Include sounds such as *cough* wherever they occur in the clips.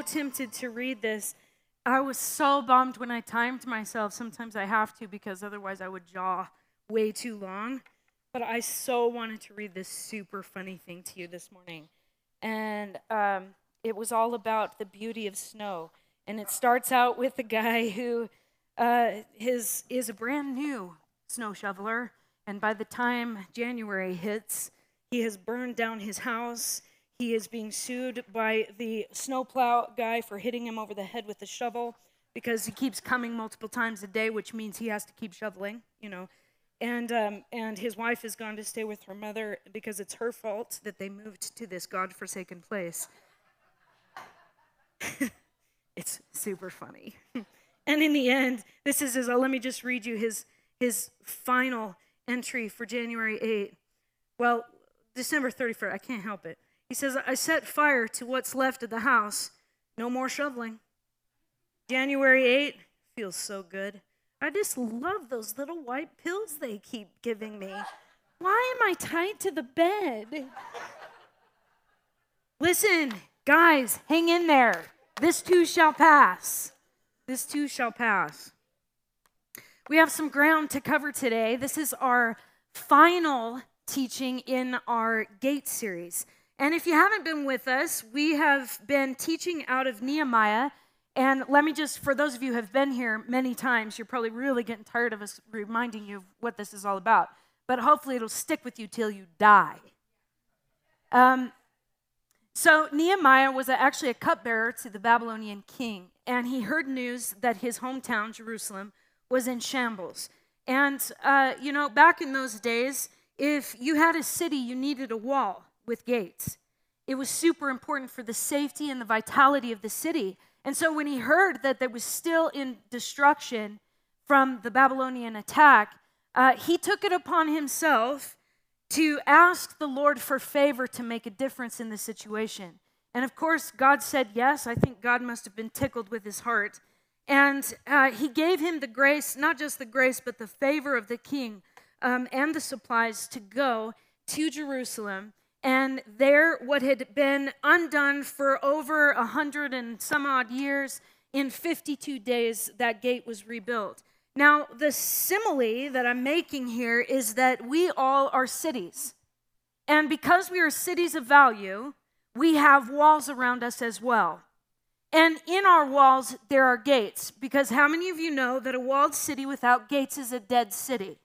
tempted to read this. I was so bummed when I timed myself. Sometimes I have to because otherwise I would jaw way too long. But I so wanted to read this super funny thing to you this morning. And um, it was all about the beauty of snow. And it starts out with a guy *laughs* who uh, his, is a brand new snow shoveler. And by the time January hits, he has burned down his house. He is being sued by the snowplow guy for hitting him over the head with a shovel because he keeps coming multiple times a day, which means he has to keep shoveling, you know. And, um, and his wife has gone to stay with her mother because it's her fault that they moved to this God-forsaken place. *laughs* it's super funny. *laughs* and in the end, this is his, uh, let me just read you his, his final entry for January 8. Well, December 31st, I can't help it. He says, I set fire to what's left of the house. No more shoveling. January 8 feels so good. I just love those little white pills they keep giving me. Why am I tied to the bed? Listen, guys, hang in there. This too shall pass. This too shall pass. We have some ground to cover today. This is our final teaching in our Gate series. And if you haven't been with us, we have been teaching out of Nehemiah. And let me just, for those of you who have been here many times, you're probably really getting tired of us reminding you of what this is all about. But hopefully it'll stick with you till you die. Um, so Nehemiah was actually a cupbearer to the Babylonian king, and he heard news that his hometown, Jerusalem, was in shambles. And, uh, you know, back in those days, if you had a city, you needed a wall with gates. It was super important for the safety and the vitality of the city. And so when he heard that there was still in destruction from the Babylonian attack, uh, he took it upon himself to ask the Lord for favor to make a difference in the situation. And of course, God said yes. I think God must have been tickled with his heart. And uh, he gave him the grace, not just the grace, but the favor of the king um, and the supplies to go to Jerusalem and there, what had been undone for over a hundred and some odd years, in 52 days, that gate was rebuilt. Now, the simile that I'm making here is that we all are cities. And because we are cities of value, we have walls around us as well. And in our walls, there are gates. Because how many of you know that a walled city without gates is a dead city?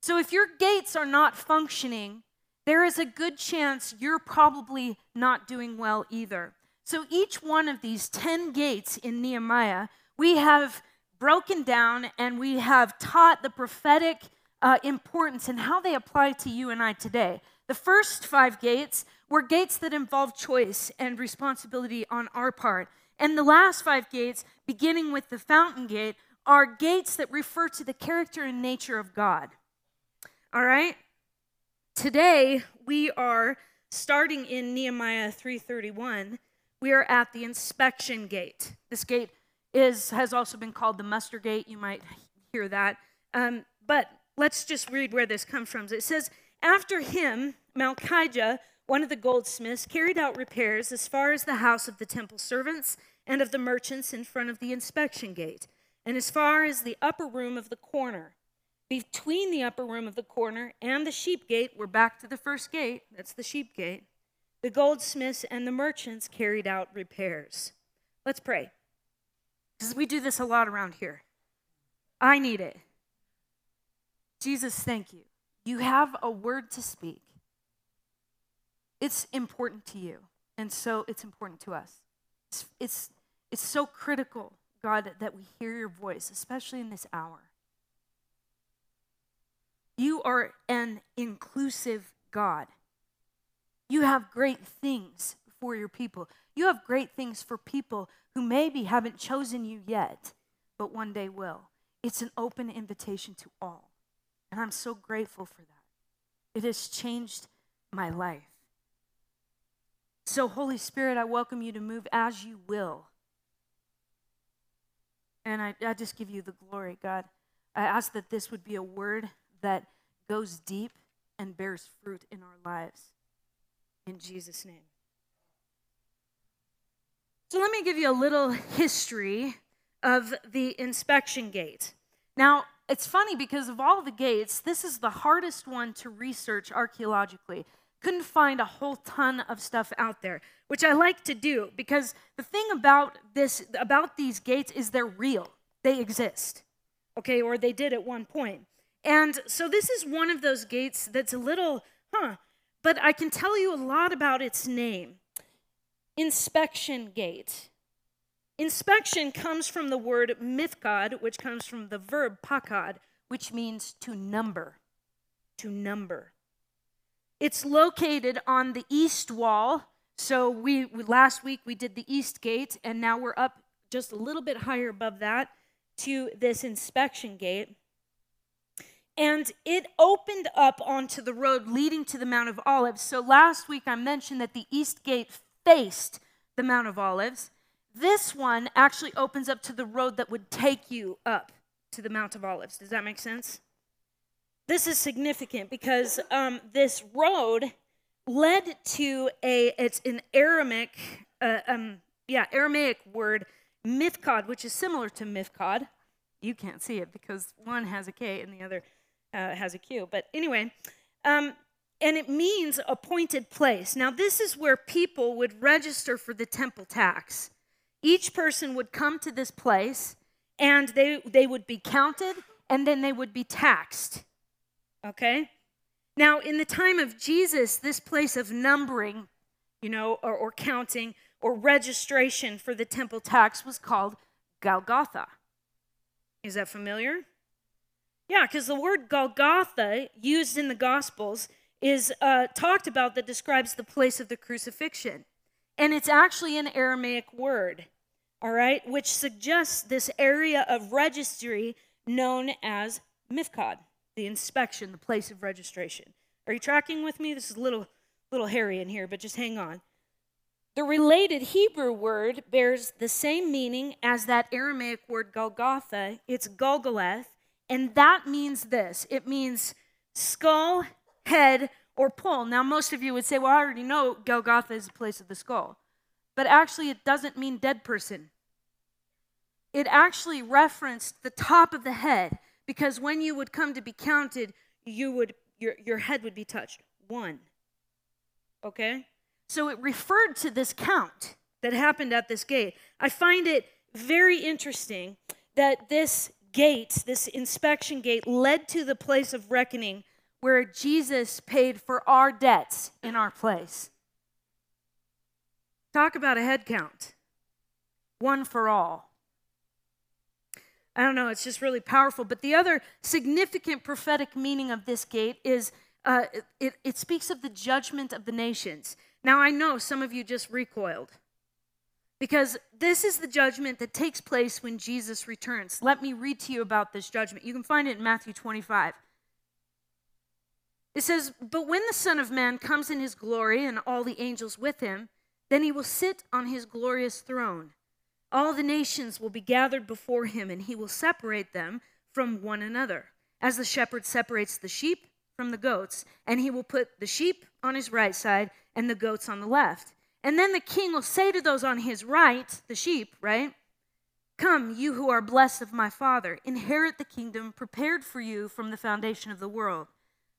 So if your gates are not functioning, there is a good chance you're probably not doing well either. So each one of these 10 gates in Nehemiah, we have broken down and we have taught the prophetic uh, importance and how they apply to you and I today. The first five gates were gates that involve choice and responsibility on our part. And the last five gates, beginning with the fountain gate, are gates that refer to the character and nature of God. All right? Today, we are starting in Nehemiah 3:31. We are at the inspection gate. This gate is has also been called the muster gate. You might hear that. Um, but let's just read where this comes from. It says, After him, Malchijah, one of the goldsmiths, carried out repairs as far as the house of the temple servants and of the merchants in front of the inspection gate, and as far as the upper room of the corner. Between the upper room of the corner and the sheep gate, we're back to the first gate, that's the sheep gate, the goldsmiths and the merchants carried out repairs. Let's pray. Because we do this a lot around here. I need it. Jesus, thank you. You have a word to speak. It's important to you, and so it's important to us. It's, it's, it's so critical, God, that we hear your voice, especially in this hour. You are an inclusive God. You have great things for your people. You have great things for people who maybe haven't chosen you yet, but one day will. It's an open invitation to all. And I'm so grateful for that. It has changed my life. So, Holy Spirit, I welcome you to move as you will. And I, I just give you the glory, God. I ask that this would be a word that goes deep and bears fruit in our lives. In Jesus' name. So let me give you a little history of the inspection gate. Now, it's funny because of all the gates, this is the hardest one to research archaeologically. Couldn't find a whole ton of stuff out there, which I like to do because the thing about this about these gates is they're real. They exist. Okay, or they did at one point. And so this is one of those gates that's a little, huh, but I can tell you a lot about its name. Inspection gate. Inspection comes from the word mifkad, which comes from the verb pakad, which means to number. To number. It's located on the east wall. So we last week we did the east gate, and now we're up just a little bit higher above that to this inspection gate. And it opened up onto the road leading to the Mount of Olives. So last week I mentioned that the east gate faced the Mount of Olives. This one actually opens up to the road that would take you up to the Mount of Olives. Does that make sense? This is significant because um, this road led to a, it's an Aramaic, uh, um, yeah, Aramaic word, mifkad, which is similar to mifkad. You can't see it because one has a K and the other uh, has a Q. But anyway, um, and it means appointed place. Now, this is where people would register for the temple tax. Each person would come to this place and they, they would be counted and then they would be taxed. Okay? Now, in the time of Jesus, this place of numbering, you know, or, or counting or registration for the temple tax was called Golgotha. Is that familiar? Yeah, because the word Golgotha, used in the Gospels, is uh, talked about that describes the place of the crucifixion. And it's actually an Aramaic word, all right, which suggests this area of registry known as Mifkad, the inspection, the place of registration. Are you tracking with me? This is a little, little hairy in here, but just hang on. The related Hebrew word bears the same meaning as that Aramaic word Golgotha. It's Golgoleth, and that means this it means skull, head, or pole. Now, most of you would say, well, I already know Golgotha is the place of the skull. But actually, it doesn't mean dead person. It actually referenced the top of the head because when you would come to be counted, you would your, your head would be touched. One. Okay? So it referred to this count that happened at this gate. I find it very interesting that this gate, this inspection gate, led to the place of reckoning where Jesus paid for our debts in our place. Talk about a head count. One for all. I don't know, it's just really powerful. But the other significant prophetic meaning of this gate is uh, it, it speaks of the judgment of the nations. Now, I know some of you just recoiled because this is the judgment that takes place when Jesus returns. Let me read to you about this judgment. You can find it in Matthew 25. It says, But when the Son of Man comes in his glory and all the angels with him, then he will sit on his glorious throne. All the nations will be gathered before him, and he will separate them from one another, as the shepherd separates the sheep from the goats, and he will put the sheep on his right side and the goats on the left. And then the king will say to those on his right, the sheep, right? Come, you who are blessed of my Father, inherit the kingdom prepared for you from the foundation of the world.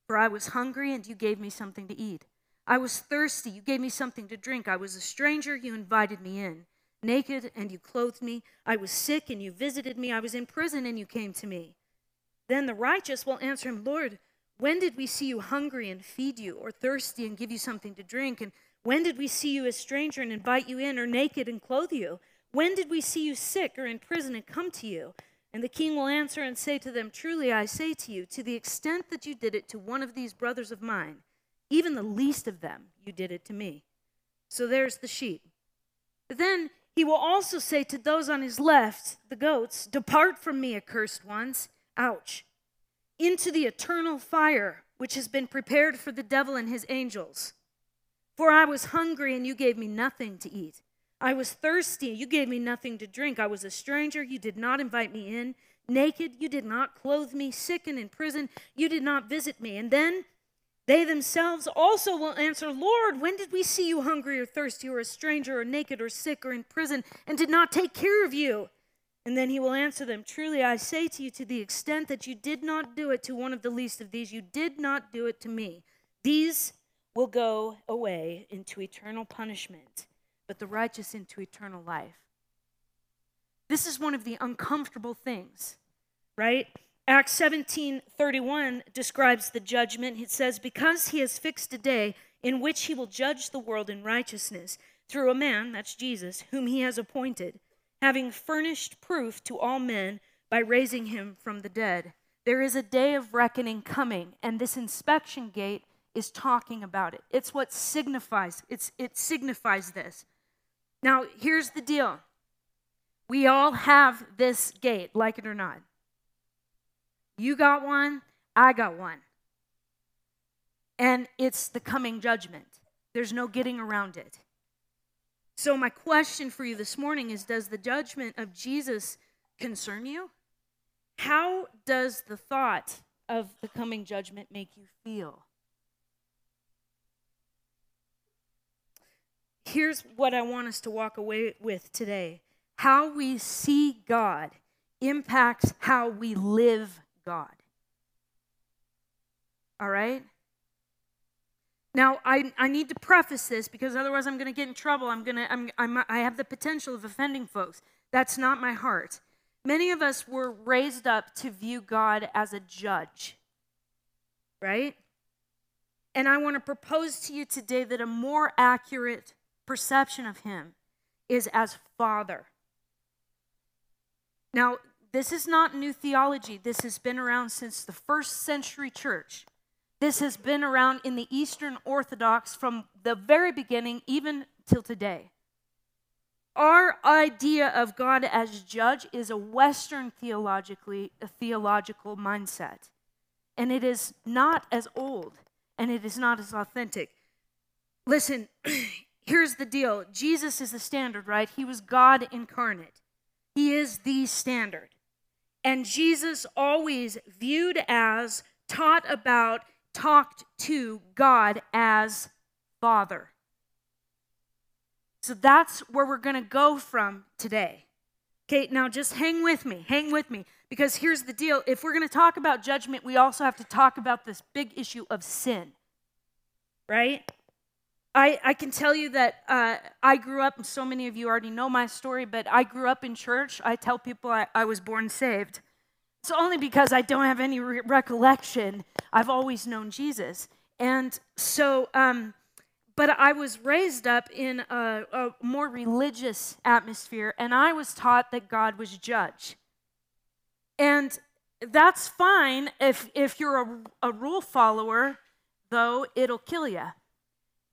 For I was hungry, and you gave me something to eat. I was thirsty, you gave me something to drink. I was a stranger, you invited me in. Naked, and you clothed me. I was sick, and you visited me. I was in prison, and you came to me. Then the righteous will answer him, Lord, when did we see you hungry and feed you, or thirsty and give you something to drink? And when did we see you a stranger and invite you in, or naked and clothe you? When did we see you sick or in prison and come to you? And the king will answer and say to them, Truly I say to you, to the extent that you did it to one of these brothers of mine, even the least of them, you did it to me. So there's the sheep. But then he will also say to those on his left, the goats, Depart from me, accursed ones, ouch, into the eternal fire which has been prepared for the devil and his angels. For I was hungry, and you gave me nothing to eat. I was thirsty, you gave me nothing to drink. I was a stranger, you did not invite me in. Naked, you did not clothe me. Sick and in prison, you did not visit me. And then They themselves also will answer, Lord, when did we see you hungry or thirsty or a stranger or naked or sick or in prison and did not take care of you? And then he will answer them, Truly I say to you, to the extent that you did not do it to one of the least of these, you did not do it to me. These will go away into eternal punishment, but the righteous into eternal life. This is one of the uncomfortable things, right? Acts 17 31 describes the judgment. It says, Because he has fixed a day in which he will judge the world in righteousness through a man, that's Jesus, whom he has appointed, having furnished proof to all men by raising him from the dead. There is a day of reckoning coming, and this inspection gate is talking about it. It's what signifies, it's, it signifies this. Now, here's the deal. We all have this gate, like it or not. You got one, I got one. And it's the coming judgment. There's no getting around it. So, my question for you this morning is Does the judgment of Jesus concern you? How does the thought of the coming judgment make you feel? Here's what I want us to walk away with today how we see God impacts how we live God. All right? Now, I, I need to preface this because otherwise I'm going to get in trouble. I'm going to, I'm, I'm, I have the potential of offending folks. That's not my heart. Many of us were raised up to view God as a judge, right? And I want to propose to you today that a more accurate perception of Him is as Father. Now, this is not new theology. This has been around since the first century church. This has been around in the Eastern Orthodox from the very beginning, even till today. Our idea of God as judge is a Western theologically a theological mindset. And it is not as old and it is not as authentic. Listen, *clears throat* here's the deal. Jesus is the standard, right? He was God incarnate. He is the standard. And Jesus always viewed as, taught about, talked to God as Father. So that's where we're going to go from today. Okay, now just hang with me, hang with me, because here's the deal. If we're going to talk about judgment, we also have to talk about this big issue of sin, right? I, I can tell you that uh, I grew up, so many of you already know my story, but I grew up in church. I tell people I, I was born saved. It's only because I don't have any re- recollection. I've always known Jesus. And so, um, but I was raised up in a, a more religious atmosphere, and I was taught that God was judge. And that's fine if, if you're a, a rule follower, though, it'll kill you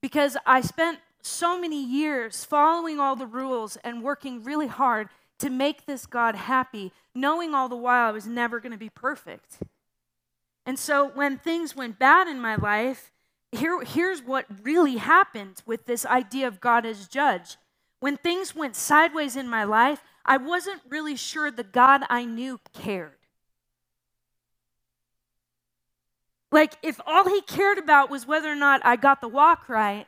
because I spent so many years following all the rules and working really hard to make this God happy, knowing all the while I was never going to be perfect. And so when things went bad in my life, here, here's what really happened with this idea of God as judge. When things went sideways in my life, I wasn't really sure the God I knew cared. Like, if all he cared about was whether or not I got the walk right,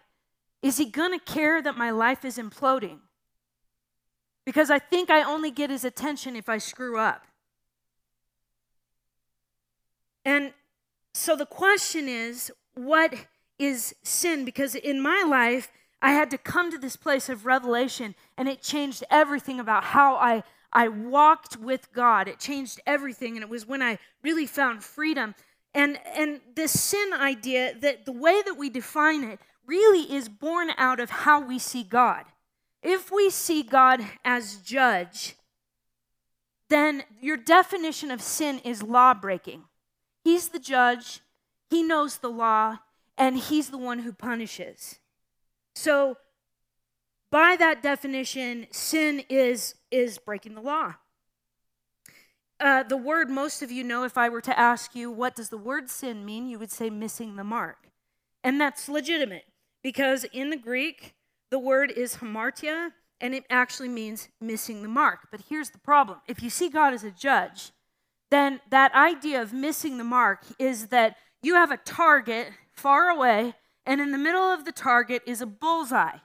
is he going to care that my life is imploding? Because I think I only get his attention if I screw up. And so the question is what is sin? Because in my life, I had to come to this place of revelation, and it changed everything about how I, I walked with God. It changed everything, and it was when I really found freedom. And, and this sin idea, that the way that we define it, really is born out of how we see God. If we see God as judge, then your definition of sin is law breaking. He's the judge, he knows the law, and he's the one who punishes. So, by that definition, sin is, is breaking the law. Uh, the word most of you know, if I were to ask you, what does the word sin mean? You would say missing the mark. And that's legitimate because in the Greek, the word is hamartia, and it actually means missing the mark. But here's the problem if you see God as a judge, then that idea of missing the mark is that you have a target far away, and in the middle of the target is a bullseye.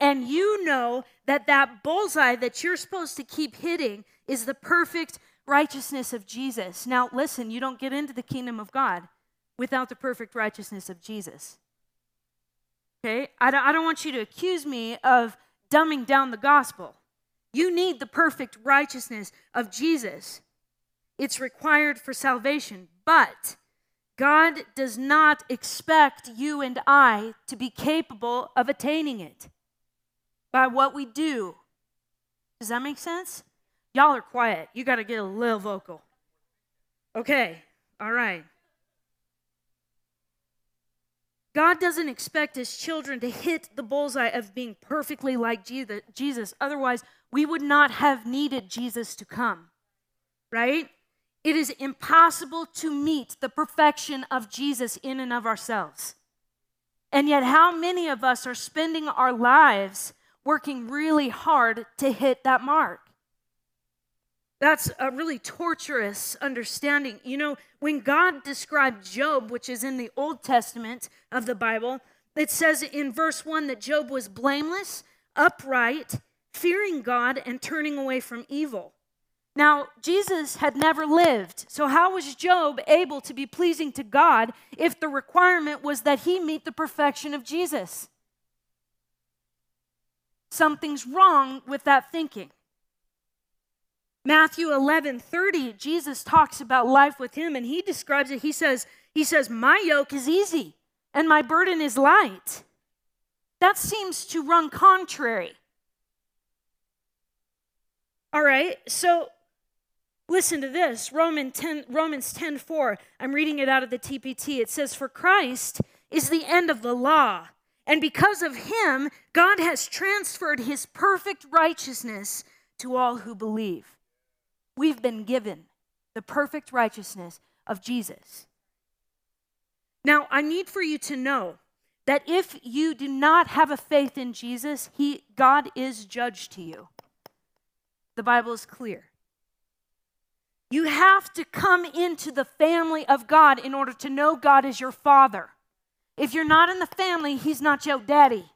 And you know that that bullseye that you're supposed to keep hitting is the perfect righteousness of Jesus. Now, listen, you don't get into the kingdom of God without the perfect righteousness of Jesus. Okay? I don't, I don't want you to accuse me of dumbing down the gospel. You need the perfect righteousness of Jesus. It's required for salvation, but God does not expect you and I to be capable of attaining it by what we do. Does that make sense? Y'all are quiet. You got to get a little vocal. Okay, all right. God doesn't expect his children to hit the bullseye of being perfectly like Jesus. Otherwise, we would not have needed Jesus to come, right? It is impossible to meet the perfection of Jesus in and of ourselves. And yet, how many of us are spending our lives working really hard to hit that mark? That's a really torturous understanding. You know, when God described Job, which is in the Old Testament of the Bible, it says in verse 1 that Job was blameless, upright, fearing God, and turning away from evil. Now, Jesus had never lived, so how was Job able to be pleasing to God if the requirement was that he meet the perfection of Jesus? Something's wrong with that thinking. Matthew 11 30, Jesus talks about life with him and he describes it. He says, he says, My yoke is easy and my burden is light. That seems to run contrary. All right, so listen to this Roman 10, Romans 10 4. I'm reading it out of the TPT. It says, For Christ is the end of the law, and because of him, God has transferred his perfect righteousness to all who believe. We've been given the perfect righteousness of Jesus. Now, I need for you to know that if you do not have a faith in Jesus, he, God is judge to you. The Bible is clear. You have to come into the family of God in order to know God is your father. If you're not in the family, he's not your daddy.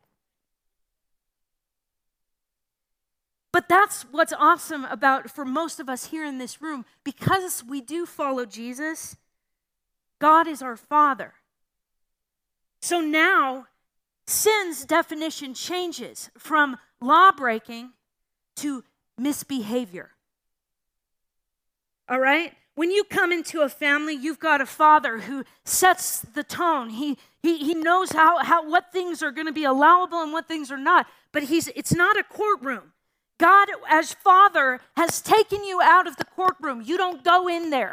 But that's what's awesome about for most of us here in this room because we do follow Jesus. God is our Father. So now sin's definition changes from law breaking to misbehavior. All right? When you come into a family, you've got a father who sets the tone. He, he, he knows how, how, what things are going to be allowable and what things are not. But he's, it's not a courtroom. God, as Father, has taken you out of the courtroom. You don't go in there.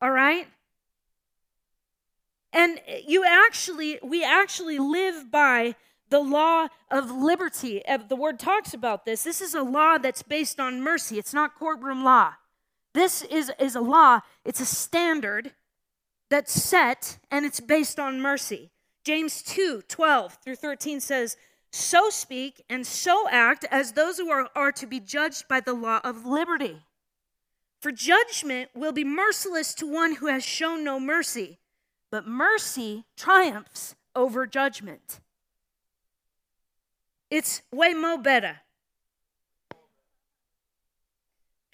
All right? And you actually, we actually live by the law of liberty. Uh, the word talks about this. This is a law that's based on mercy, it's not courtroom law. This is, is a law, it's a standard that's set and it's based on mercy. James 2 12 through 13 says, so speak and so act as those who are, are to be judged by the law of liberty. For judgment will be merciless to one who has shown no mercy, but mercy triumphs over judgment. It's way more better.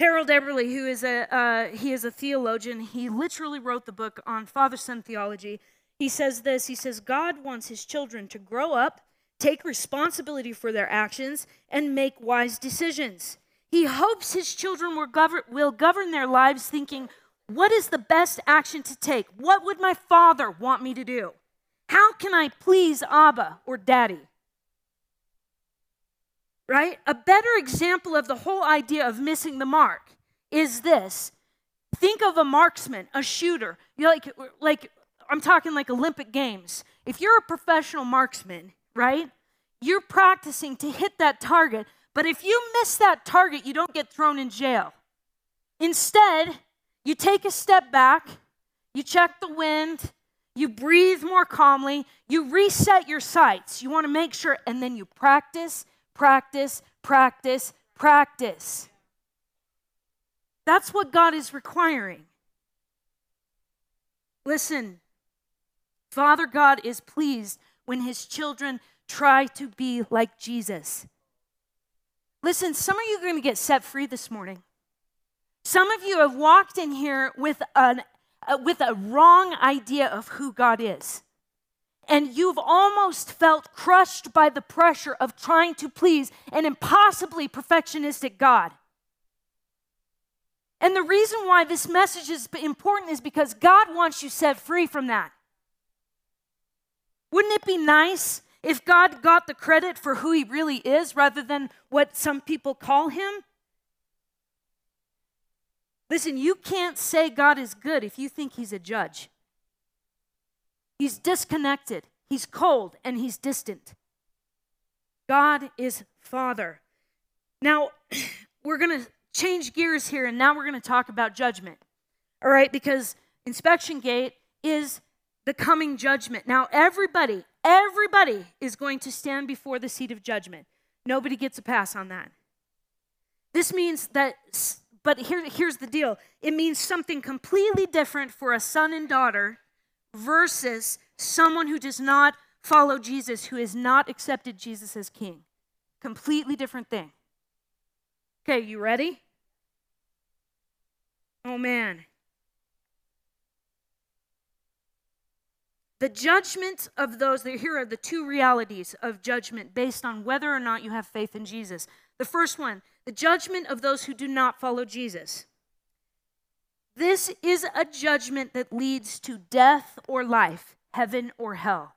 Harold Eberle, who is a uh, he is a theologian, he literally wrote the book on father-son theology. He says this. He says God wants His children to grow up take responsibility for their actions, and make wise decisions. He hopes his children will govern, will govern their lives thinking, what is the best action to take? What would my father want me to do? How can I please Abba or daddy? Right? A better example of the whole idea of missing the mark is this. Think of a marksman, a shooter. You're like like I'm talking like Olympic games. If you're a professional marksman, right? You're practicing to hit that target, but if you miss that target, you don't get thrown in jail. Instead, you take a step back, you check the wind, you breathe more calmly, you reset your sights. You want to make sure, and then you practice, practice, practice, practice. That's what God is requiring. Listen, Father God is pleased when his children try to be like Jesus. Listen, some of you are going to get set free this morning. Some of you have walked in here with, an, uh, with a wrong idea of who God is. And you've almost felt crushed by the pressure of trying to please an impossibly perfectionistic God. And the reason why this message is important is because God wants you set free from that. Wouldn't it be nice if God got the credit for who he really is rather than what some people call him? Listen, you can't say God is good if you think he's a judge. He's disconnected, he's cold, and he's distant. God is Father. Now, *clears throat* we're going to change gears here, and now we're going to talk about judgment. All right, because inspection gate is the coming judgment. Now, everybody, everybody is going to stand before the seat of judgment. Nobody gets a pass on that. This means that, but here, here's the deal it means something completely different for a son and daughter versus someone who does not follow Jesus, who has not accepted Jesus as king. Completely different thing. Okay, you ready? Oh man. The judgment of those, here are the two realities of judgment based on whether or not you have faith in Jesus. The first one, the judgment of those who do not follow Jesus. This is a judgment that leads to death or life, heaven or hell.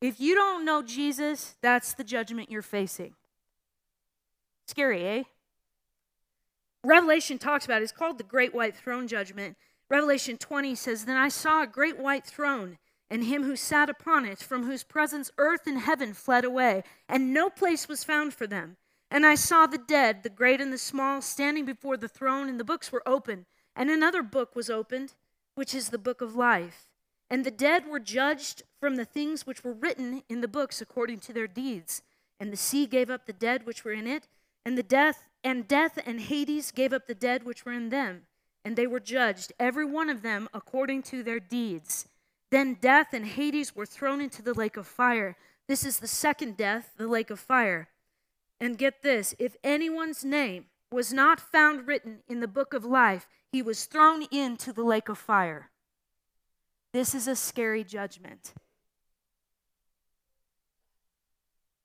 If you don't know Jesus, that's the judgment you're facing. Scary, eh? Revelation talks about it. It's called the Great White Throne Judgment. Revelation 20 says, Then I saw a great white throne and him who sat upon it, from whose presence earth and heaven fled away, and no place was found for them. And I saw the dead, the great and the small, standing before the throne, and the books were opened. And another book was opened, which is the book of life. And the dead were judged from the things which were written in the books according to their deeds. And the sea gave up the dead which were in it, and the death and death and Hades gave up the dead which were in them, and they were judged every one of them according to their deeds. Then death and Hades were thrown into the lake of fire. This is the second death, the lake of fire. And get this if anyone's name was not found written in the book of life, he was thrown into the lake of fire. This is a scary judgment.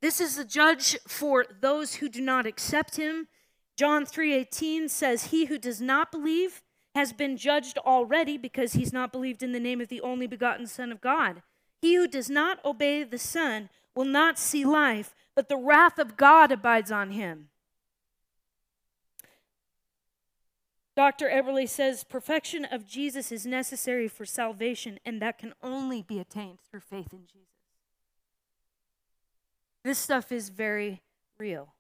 This is the judge for those who do not accept him. John 3:18 says, "He who does not believe has been judged already because he's not believed in the name of the only begotten Son of God. He who does not obey the Son will not see life, but the wrath of God abides on him. Dr. Eberle says perfection of Jesus is necessary for salvation, and that can only be attained through faith in Jesus. This stuff is very real.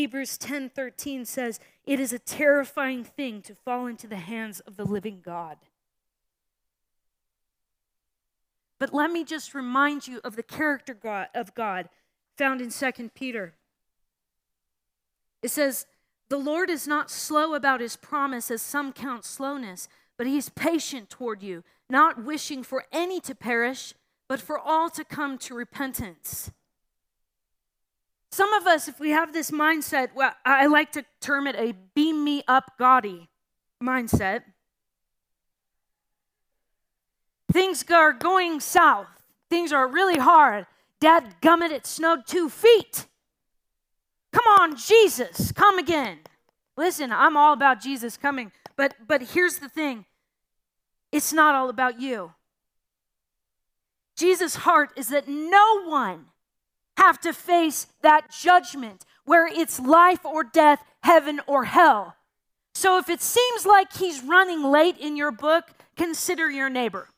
Hebrews 10:13 says, "It is a terrifying thing to fall into the hands of the living God." But let me just remind you of the character God, of God found in 2 Peter. It says, "The Lord is not slow about his promise as some count slowness, but he's patient toward you, not wishing for any to perish, but for all to come to repentance." Some of us, if we have this mindset, well, I like to term it a beam me up gaudy mindset. Things are going south. Things are really hard. Dad gummit, it snowed two feet. Come on, Jesus, come again. Listen, I'm all about Jesus coming, but but here's the thing. It's not all about you. Jesus' heart is that no one have to face that judgment where it's life or death, heaven or hell. So if it seems like he's running late in your book, consider your neighbor.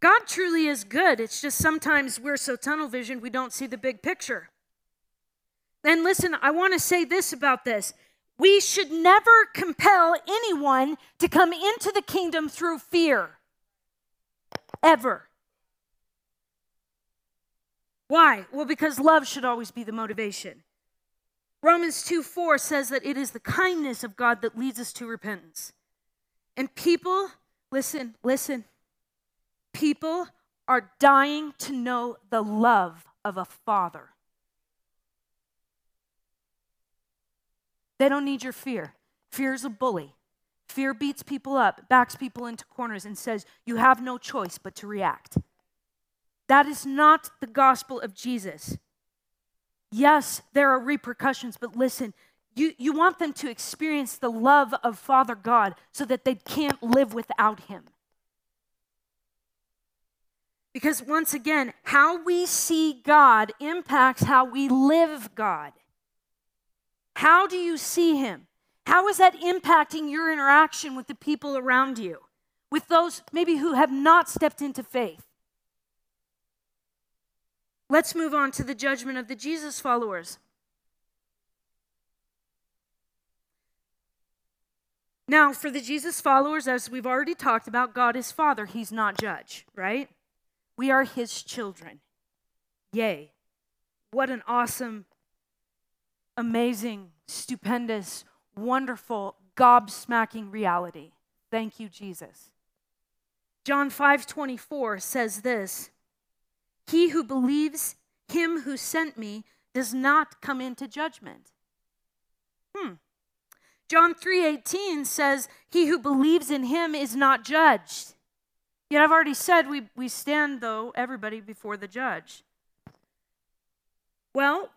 God truly is good. It's just sometimes we're so tunnel vision we don't see the big picture. And listen, I want to say this about this. We should never compel anyone to come into the kingdom through fear. Ever. Why? Well, because love should always be the motivation. Romans 2 4 says that it is the kindness of God that leads us to repentance. And people, listen, listen, people are dying to know the love of a father. They don't need your fear. Fear is a bully. Fear beats people up, backs people into corners, and says, You have no choice but to react. That is not the gospel of Jesus. Yes, there are repercussions, but listen, you, you want them to experience the love of Father God so that they can't live without Him. Because once again, how we see God impacts how we live God. How do you see Him? How is that impacting your interaction with the people around you, with those maybe who have not stepped into faith? Let's move on to the judgment of the Jesus followers. Now, for the Jesus followers, as we've already talked about, God is Father. He's not judge, right? We are His children. Yay. What an awesome, amazing, stupendous, wonderful, gobsmacking reality. Thank you, Jesus. John 5 24 says this He who believes him who sent me does not come into judgment. Hmm. John 3:18 says, "He who believes in him is not judged." Yet I've already said we, we stand, though, everybody before the judge. Well,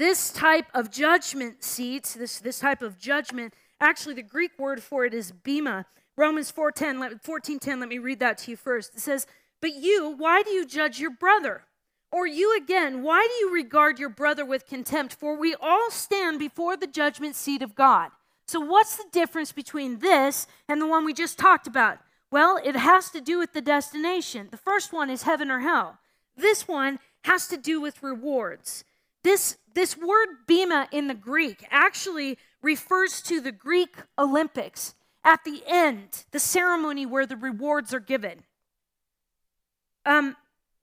this type of judgment seat, this, this type of judgment, actually the Greek word for it is bema. Romans 4.10, 14.10, let me read that to you first. It says, But you, why do you judge your brother? Or you again, why do you regard your brother with contempt? For we all stand before the judgment seat of God. So, what's the difference between this and the one we just talked about? Well, it has to do with the destination. The first one is heaven or hell. This one has to do with rewards. This, this word bema in the Greek actually refers to the Greek Olympics at the end, the ceremony where the rewards are given. Um,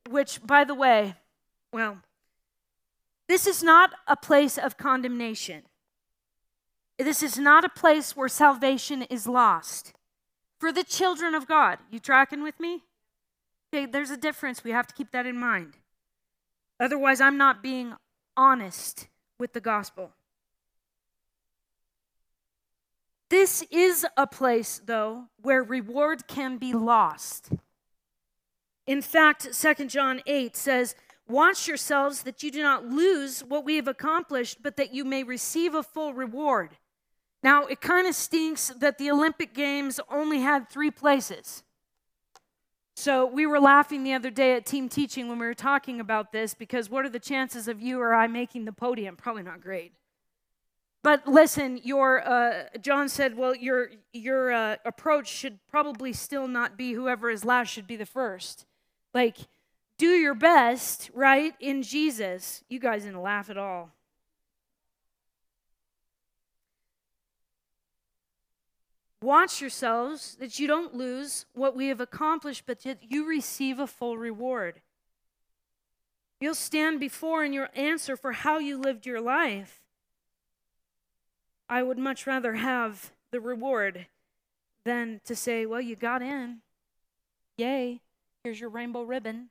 which, by the way, well, this is not a place of condemnation. This is not a place where salvation is lost. For the children of God, you tracking with me? Okay, there's a difference. We have to keep that in mind. Otherwise, I'm not being honest with the gospel. This is a place, though, where reward can be lost. In fact, 2 John 8 says, Watch yourselves that you do not lose what we have accomplished, but that you may receive a full reward. Now, it kind of stinks that the Olympic Games only had three places. So we were laughing the other day at team teaching when we were talking about this because what are the chances of you or I making the podium? Probably not great. But listen, your uh, John said, well, your your uh, approach should probably still not be whoever is last should be the first. Like, do your best, right? In Jesus, you guys didn't laugh at all. Watch yourselves that you don't lose what we have accomplished, but that you receive a full reward. You'll stand before and your answer for how you lived your life. I would much rather have the reward than to say, well, you got in. Yay, here's your rainbow ribbon.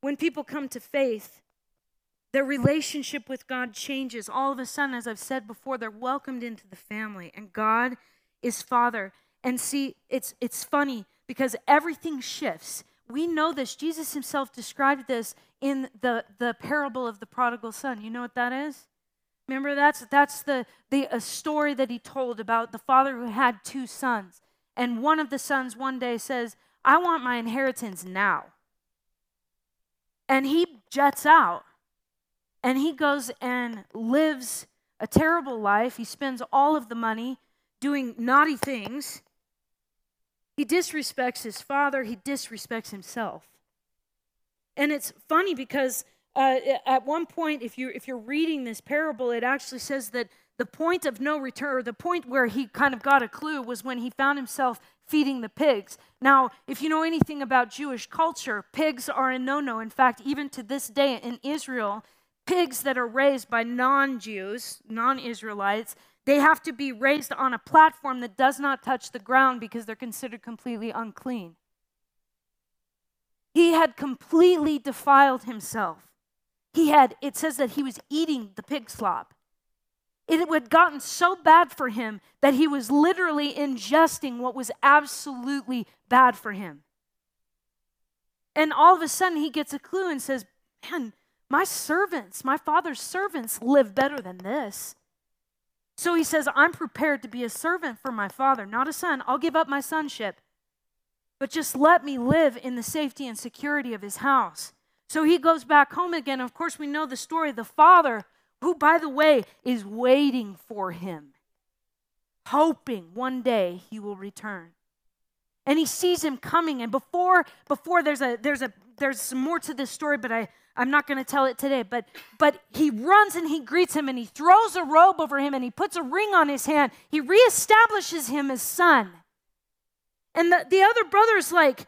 When people come to faith, their relationship with God changes. All of a sudden, as I've said before, they're welcomed into the family, and God is Father. And see, it's, it's funny because everything shifts. We know this. Jesus himself described this in the, the parable of the prodigal son. You know what that is? Remember, that's, that's the, the a story that he told about the father who had two sons. And one of the sons one day says, I want my inheritance now. And he jets out and he goes and lives a terrible life. He spends all of the money doing naughty things. He disrespects his father, he disrespects himself. And it's funny because uh, at one point, if you're, if you're reading this parable, it actually says that the point of no return, or the point where he kind of got a clue, was when he found himself feeding the pigs. Now, if you know anything about Jewish culture, pigs are a no no. In fact, even to this day in Israel, pigs that are raised by non Jews, non Israelites, they have to be raised on a platform that does not touch the ground because they're considered completely unclean. He had completely defiled himself. He had, it says that he was eating the pig slop. It had gotten so bad for him that he was literally ingesting what was absolutely bad for him. And all of a sudden, he gets a clue and says, Man, my servants, my father's servants, live better than this. So he says, I'm prepared to be a servant for my father, not a son. I'll give up my sonship, but just let me live in the safety and security of his house. So he goes back home again. Of course, we know the story. The father who, by the way, is waiting for him, hoping one day he will return. And he sees him coming, and before before there's a there's a there's some more to this story, but I I'm not going to tell it today. But but he runs and he greets him, and he throws a robe over him, and he puts a ring on his hand. He reestablishes him as son. And the, the other brother's like,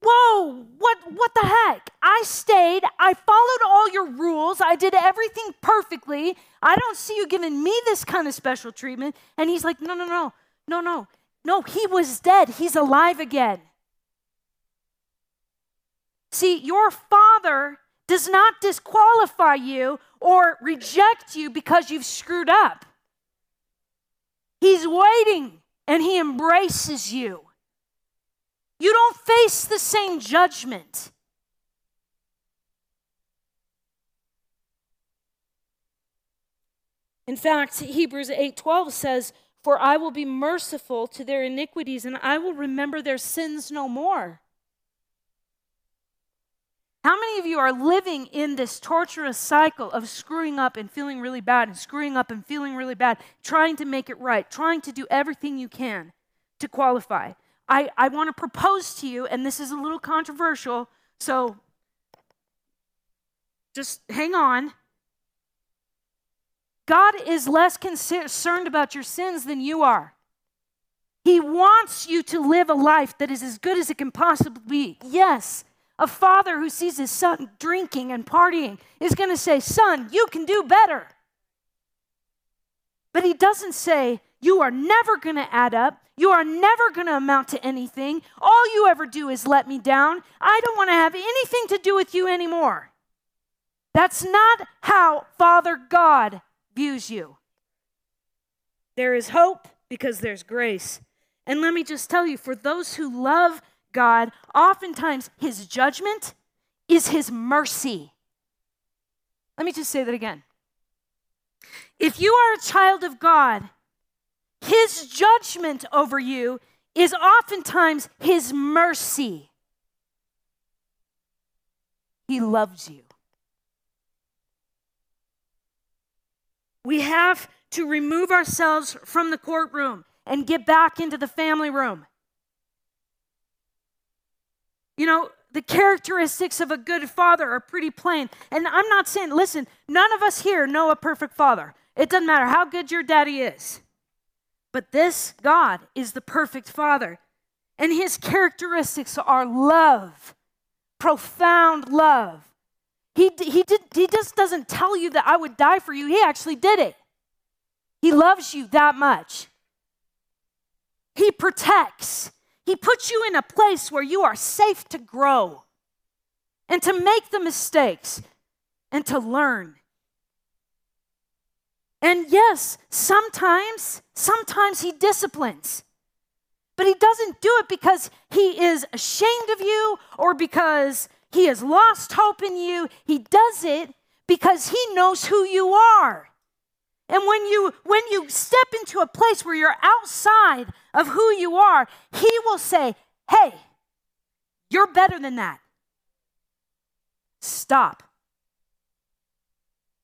Whoa, what, what the heck? I stayed, I followed all your rules, I did everything perfectly. I don't see you giving me this kind of special treatment. And he's like, No, no, no, no, no. No, he was dead. He's alive again. See, your father does not disqualify you or reject you because you've screwed up. He's waiting and he embraces you. You don't face the same judgment. In fact, Hebrews 8:12 says, "For I will be merciful to their iniquities and I will remember their sins no more." How many of you are living in this torturous cycle of screwing up and feeling really bad and screwing up and feeling really bad, trying to make it right, trying to do everything you can to qualify? I, I want to propose to you, and this is a little controversial, so just hang on. God is less concerned about your sins than you are. He wants you to live a life that is as good as it can possibly be. Yes, a father who sees his son drinking and partying is going to say, Son, you can do better. But he doesn't say, You are never going to add up. You are never going to amount to anything. All you ever do is let me down. I don't want to have anything to do with you anymore. That's not how Father God views you. There is hope because there's grace. And let me just tell you for those who love God, oftentimes his judgment is his mercy. Let me just say that again. If you are a child of God, his judgment over you is oftentimes His mercy. He loves you. We have to remove ourselves from the courtroom and get back into the family room. You know, the characteristics of a good father are pretty plain. And I'm not saying, listen, none of us here know a perfect father. It doesn't matter how good your daddy is. But this God is the perfect Father, and his characteristics are love, profound love. He, he, did, he just doesn't tell you that I would die for you, he actually did it. He loves you that much. He protects. He puts you in a place where you are safe to grow and to make the mistakes and to learn. And yes, sometimes, sometimes he disciplines. But he doesn't do it because he is ashamed of you or because he has lost hope in you. He does it because he knows who you are. And when you when you step into a place where you're outside of who you are, he will say, "Hey, you're better than that. Stop.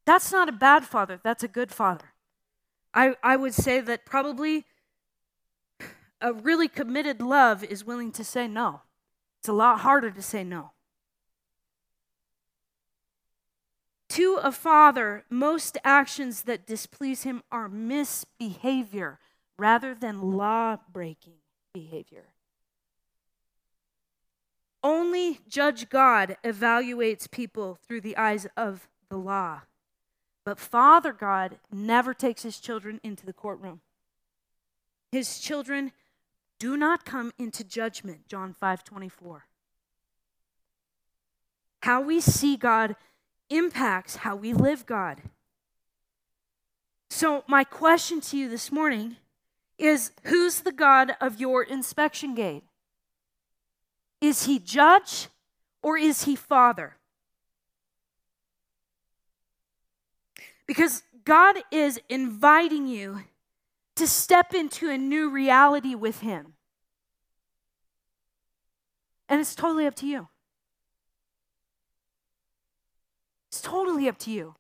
That's not a bad father, that's a good father. I, I would say that probably a really committed love is willing to say no. It's a lot harder to say no. To a father, most actions that displease him are misbehavior rather than law breaking behavior. Only Judge God evaluates people through the eyes of the law. But Father God never takes his children into the courtroom. His children do not come into judgment, John 5 24. How we see God impacts how we live God. So, my question to you this morning is who's the God of your inspection gate? Is he judge or is he father? Because God is inviting you to step into a new reality with him. And it's totally up to you. It's totally up to you.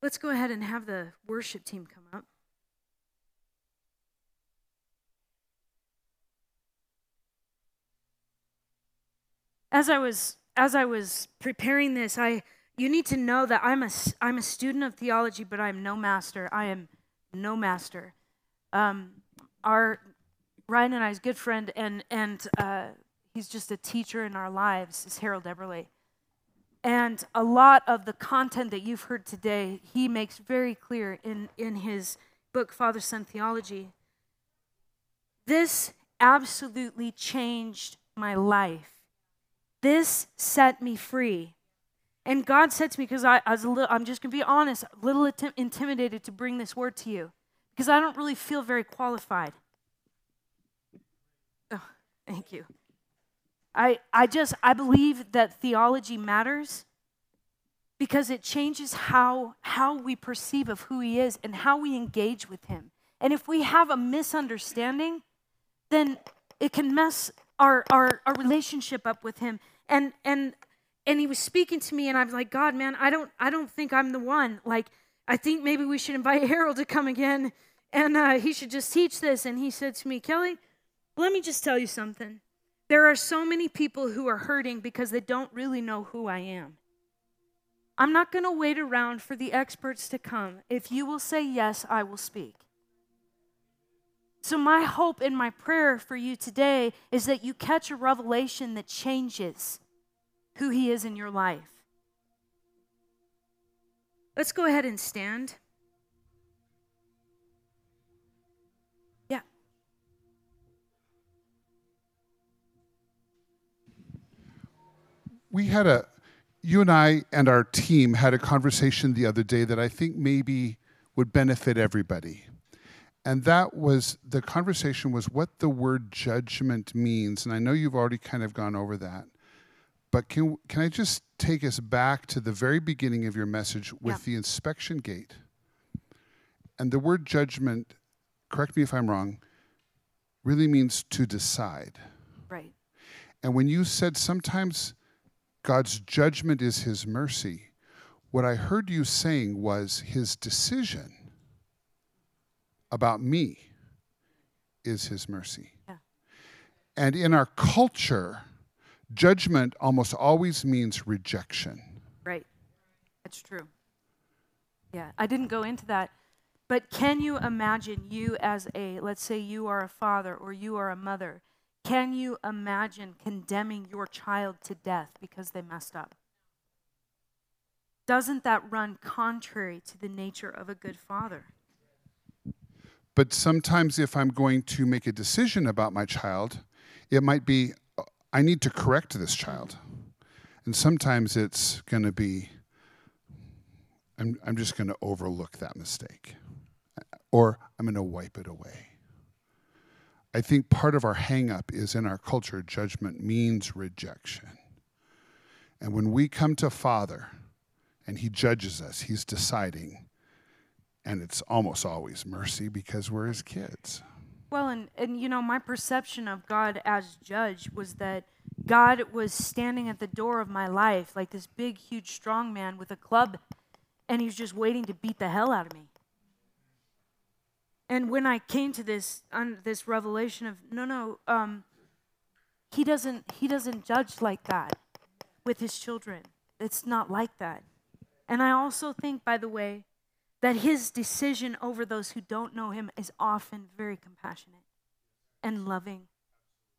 Let's go ahead and have the worship team come up. As I was as I was preparing this, I you need to know that I'm a I'm a student of theology, but I'm no master. I am no master. Um, our Ryan and I's good friend, and and uh, he's just a teacher in our lives. Is Harold Eberle, and a lot of the content that you've heard today, he makes very clear in in his book Father Son Theology. This absolutely changed my life. This set me free. And God said to me, because I, I, was a little, I'm just going to be honest, a little intimidated to bring this word to you, because I don't really feel very qualified. Oh, thank you. I, I just, I believe that theology matters because it changes how, how we perceive of who he is and how we engage with him. And if we have a misunderstanding, then it can mess our, our, our relationship up with him. And, and, and he was speaking to me and I was like, God, man, I don't, I don't think I'm the one. Like, I think maybe we should invite *laughs* Harold to come again and uh, he should just teach this. And he said to me, Kelly, let me just tell you something. There are so many people who are hurting because they don't really know who I am. I'm not going to wait around for the experts to come. If you will say yes, I will speak. So, my hope and my prayer for you today is that you catch a revelation that changes who He is in your life. Let's go ahead and stand. We had a, you and I and our team had a conversation the other day that I think maybe would benefit everybody. And that was the conversation was what the word judgment means. And I know you've already kind of gone over that. But can, can I just take us back to the very beginning of your message with yeah. the inspection gate? And the word judgment, correct me if I'm wrong, really means to decide. Right. And when you said sometimes God's judgment is his mercy. What I heard you saying was his decision about me is his mercy. Yeah. And in our culture, judgment almost always means rejection. Right. That's true. Yeah, I didn't go into that. But can you imagine you as a, let's say you are a father or you are a mother, can you imagine condemning your child to death because they messed up? Doesn't that run contrary to the nature of a good father? But sometimes, if I'm going to make a decision about my child, it might be I need to correct this child. And sometimes it's going to be I'm, I'm just going to overlook that mistake, or I'm going to wipe it away. I think part of our hangup is in our culture, judgment means rejection. And when we come to Father and He judges us, He's deciding, and it's almost always mercy because we're His kids. Well, and, and you know, my perception of God as judge was that God was standing at the door of my life like this big, huge, strong man with a club, and he was just waiting to beat the hell out of me. And when I came to this, this revelation of, no, no, um, he doesn't he doesn't judge like that with his children. It's not like that. And I also think by the way that his decision over those who don't know him is often very compassionate and loving.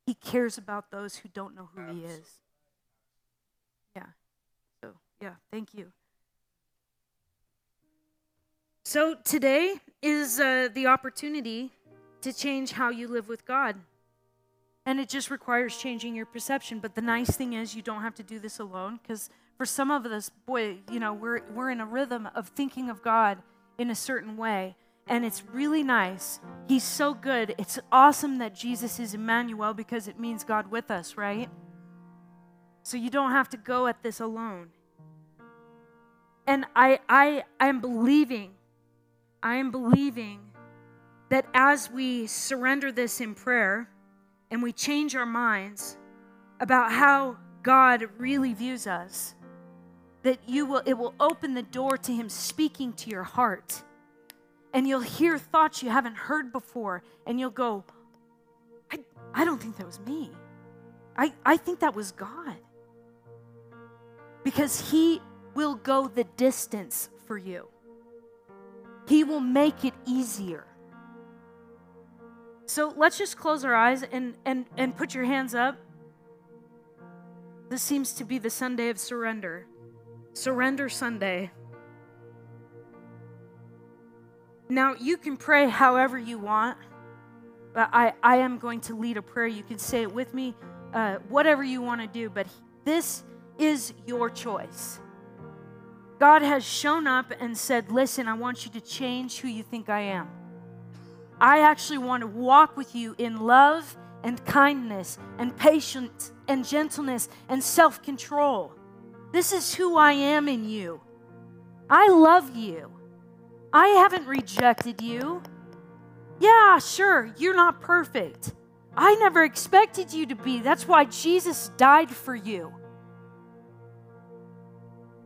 He cares about those who don't know who he is. Yeah. So, yeah, thank you. So, today is uh, the opportunity to change how you live with God. And it just requires changing your perception. But the nice thing is, you don't have to do this alone because for some of us, boy, you know, we're, we're in a rhythm of thinking of God in a certain way. And it's really nice. He's so good. It's awesome that Jesus is Emmanuel because it means God with us, right? So you don't have to go at this alone. And I I I am believing I am believing that as we surrender this in prayer and we change our minds about how God really views us, that you will it will open the door to him speaking to your heart. And you'll hear thoughts you haven't heard before and you'll go i, I don't think that was me. I, I think that was god. Because he will go the distance for you he will make it easier so let's just close our eyes and, and, and put your hands up this seems to be the sunday of surrender Surrender Sunday. Now, you can pray however you want, but I, I am going to lead a prayer. You can say it with me, uh, whatever you want to do, but this is your choice. God has shown up and said, Listen, I want you to change who you think I am. I actually want to walk with you in love and kindness and patience and gentleness and self control. This is who I am in you. I love you. I haven't rejected you. Yeah, sure, you're not perfect. I never expected you to be. That's why Jesus died for you.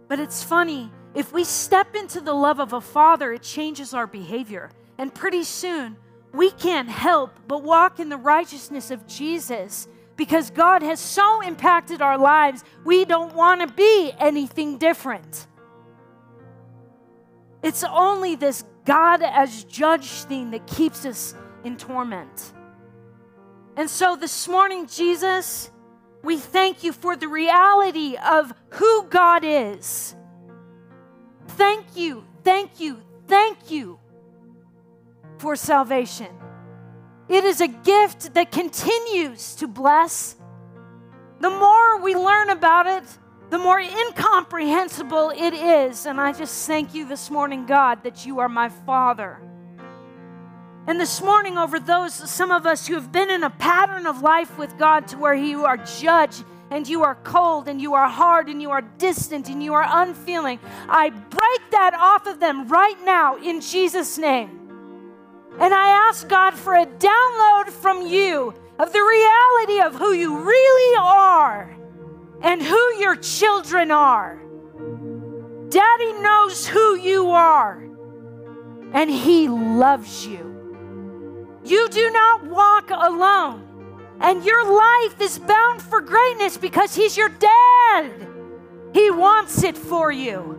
But it's funny, if we step into the love of a father, it changes our behavior. And pretty soon, we can't help but walk in the righteousness of Jesus because God has so impacted our lives, we don't want to be anything different. It's only this God as judge thing that keeps us in torment. And so this morning, Jesus, we thank you for the reality of who God is. Thank you, thank you, thank you for salvation. It is a gift that continues to bless. The more we learn about it, the more incomprehensible it is. And I just thank you this morning, God, that you are my Father. And this morning, over those, some of us who have been in a pattern of life with God to where you are judge and you are cold and you are hard and you are distant and you are unfeeling, I break that off of them right now in Jesus' name. And I ask God for a download from you of the reality of who you really are and who your children are. Daddy knows who you are, and He loves you. You do not walk alone, and your life is bound for greatness because He's your dad. He wants it for you.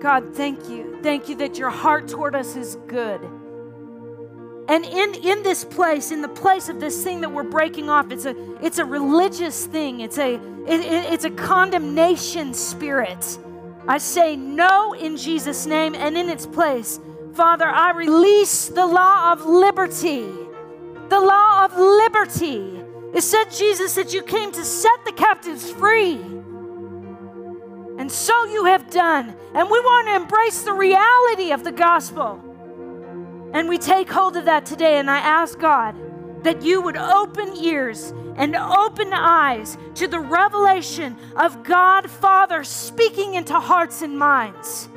God, thank you. Thank you that your heart toward us is good. And in, in this place, in the place of this thing that we're breaking off, it's a, it's a religious thing, it's a, it, it, it's a condemnation spirit. I say no in Jesus' name, and in its place, Father, I release the law of liberty. The law of liberty. It said, Jesus, that you came to set the captives free. And so you have done. And we want to embrace the reality of the gospel. And we take hold of that today. And I ask God that you would open ears and open eyes to the revelation of God Father speaking into hearts and minds.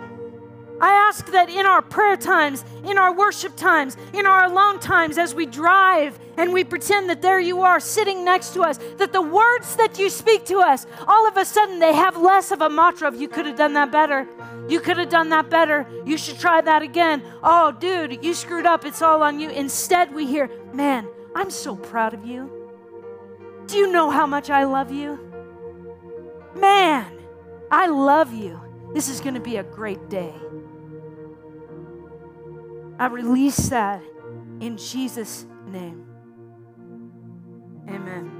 I ask that in our prayer times, in our worship times, in our alone times, as we drive and we pretend that there you are sitting next to us, that the words that you speak to us, all of a sudden they have less of a mantra of, you could have done that better. You could have done that better. You should try that again. Oh, dude, you screwed up. It's all on you. Instead, we hear, man, I'm so proud of you. Do you know how much I love you? Man, I love you. This is going to be a great day. I release that in Jesus' name. Amen.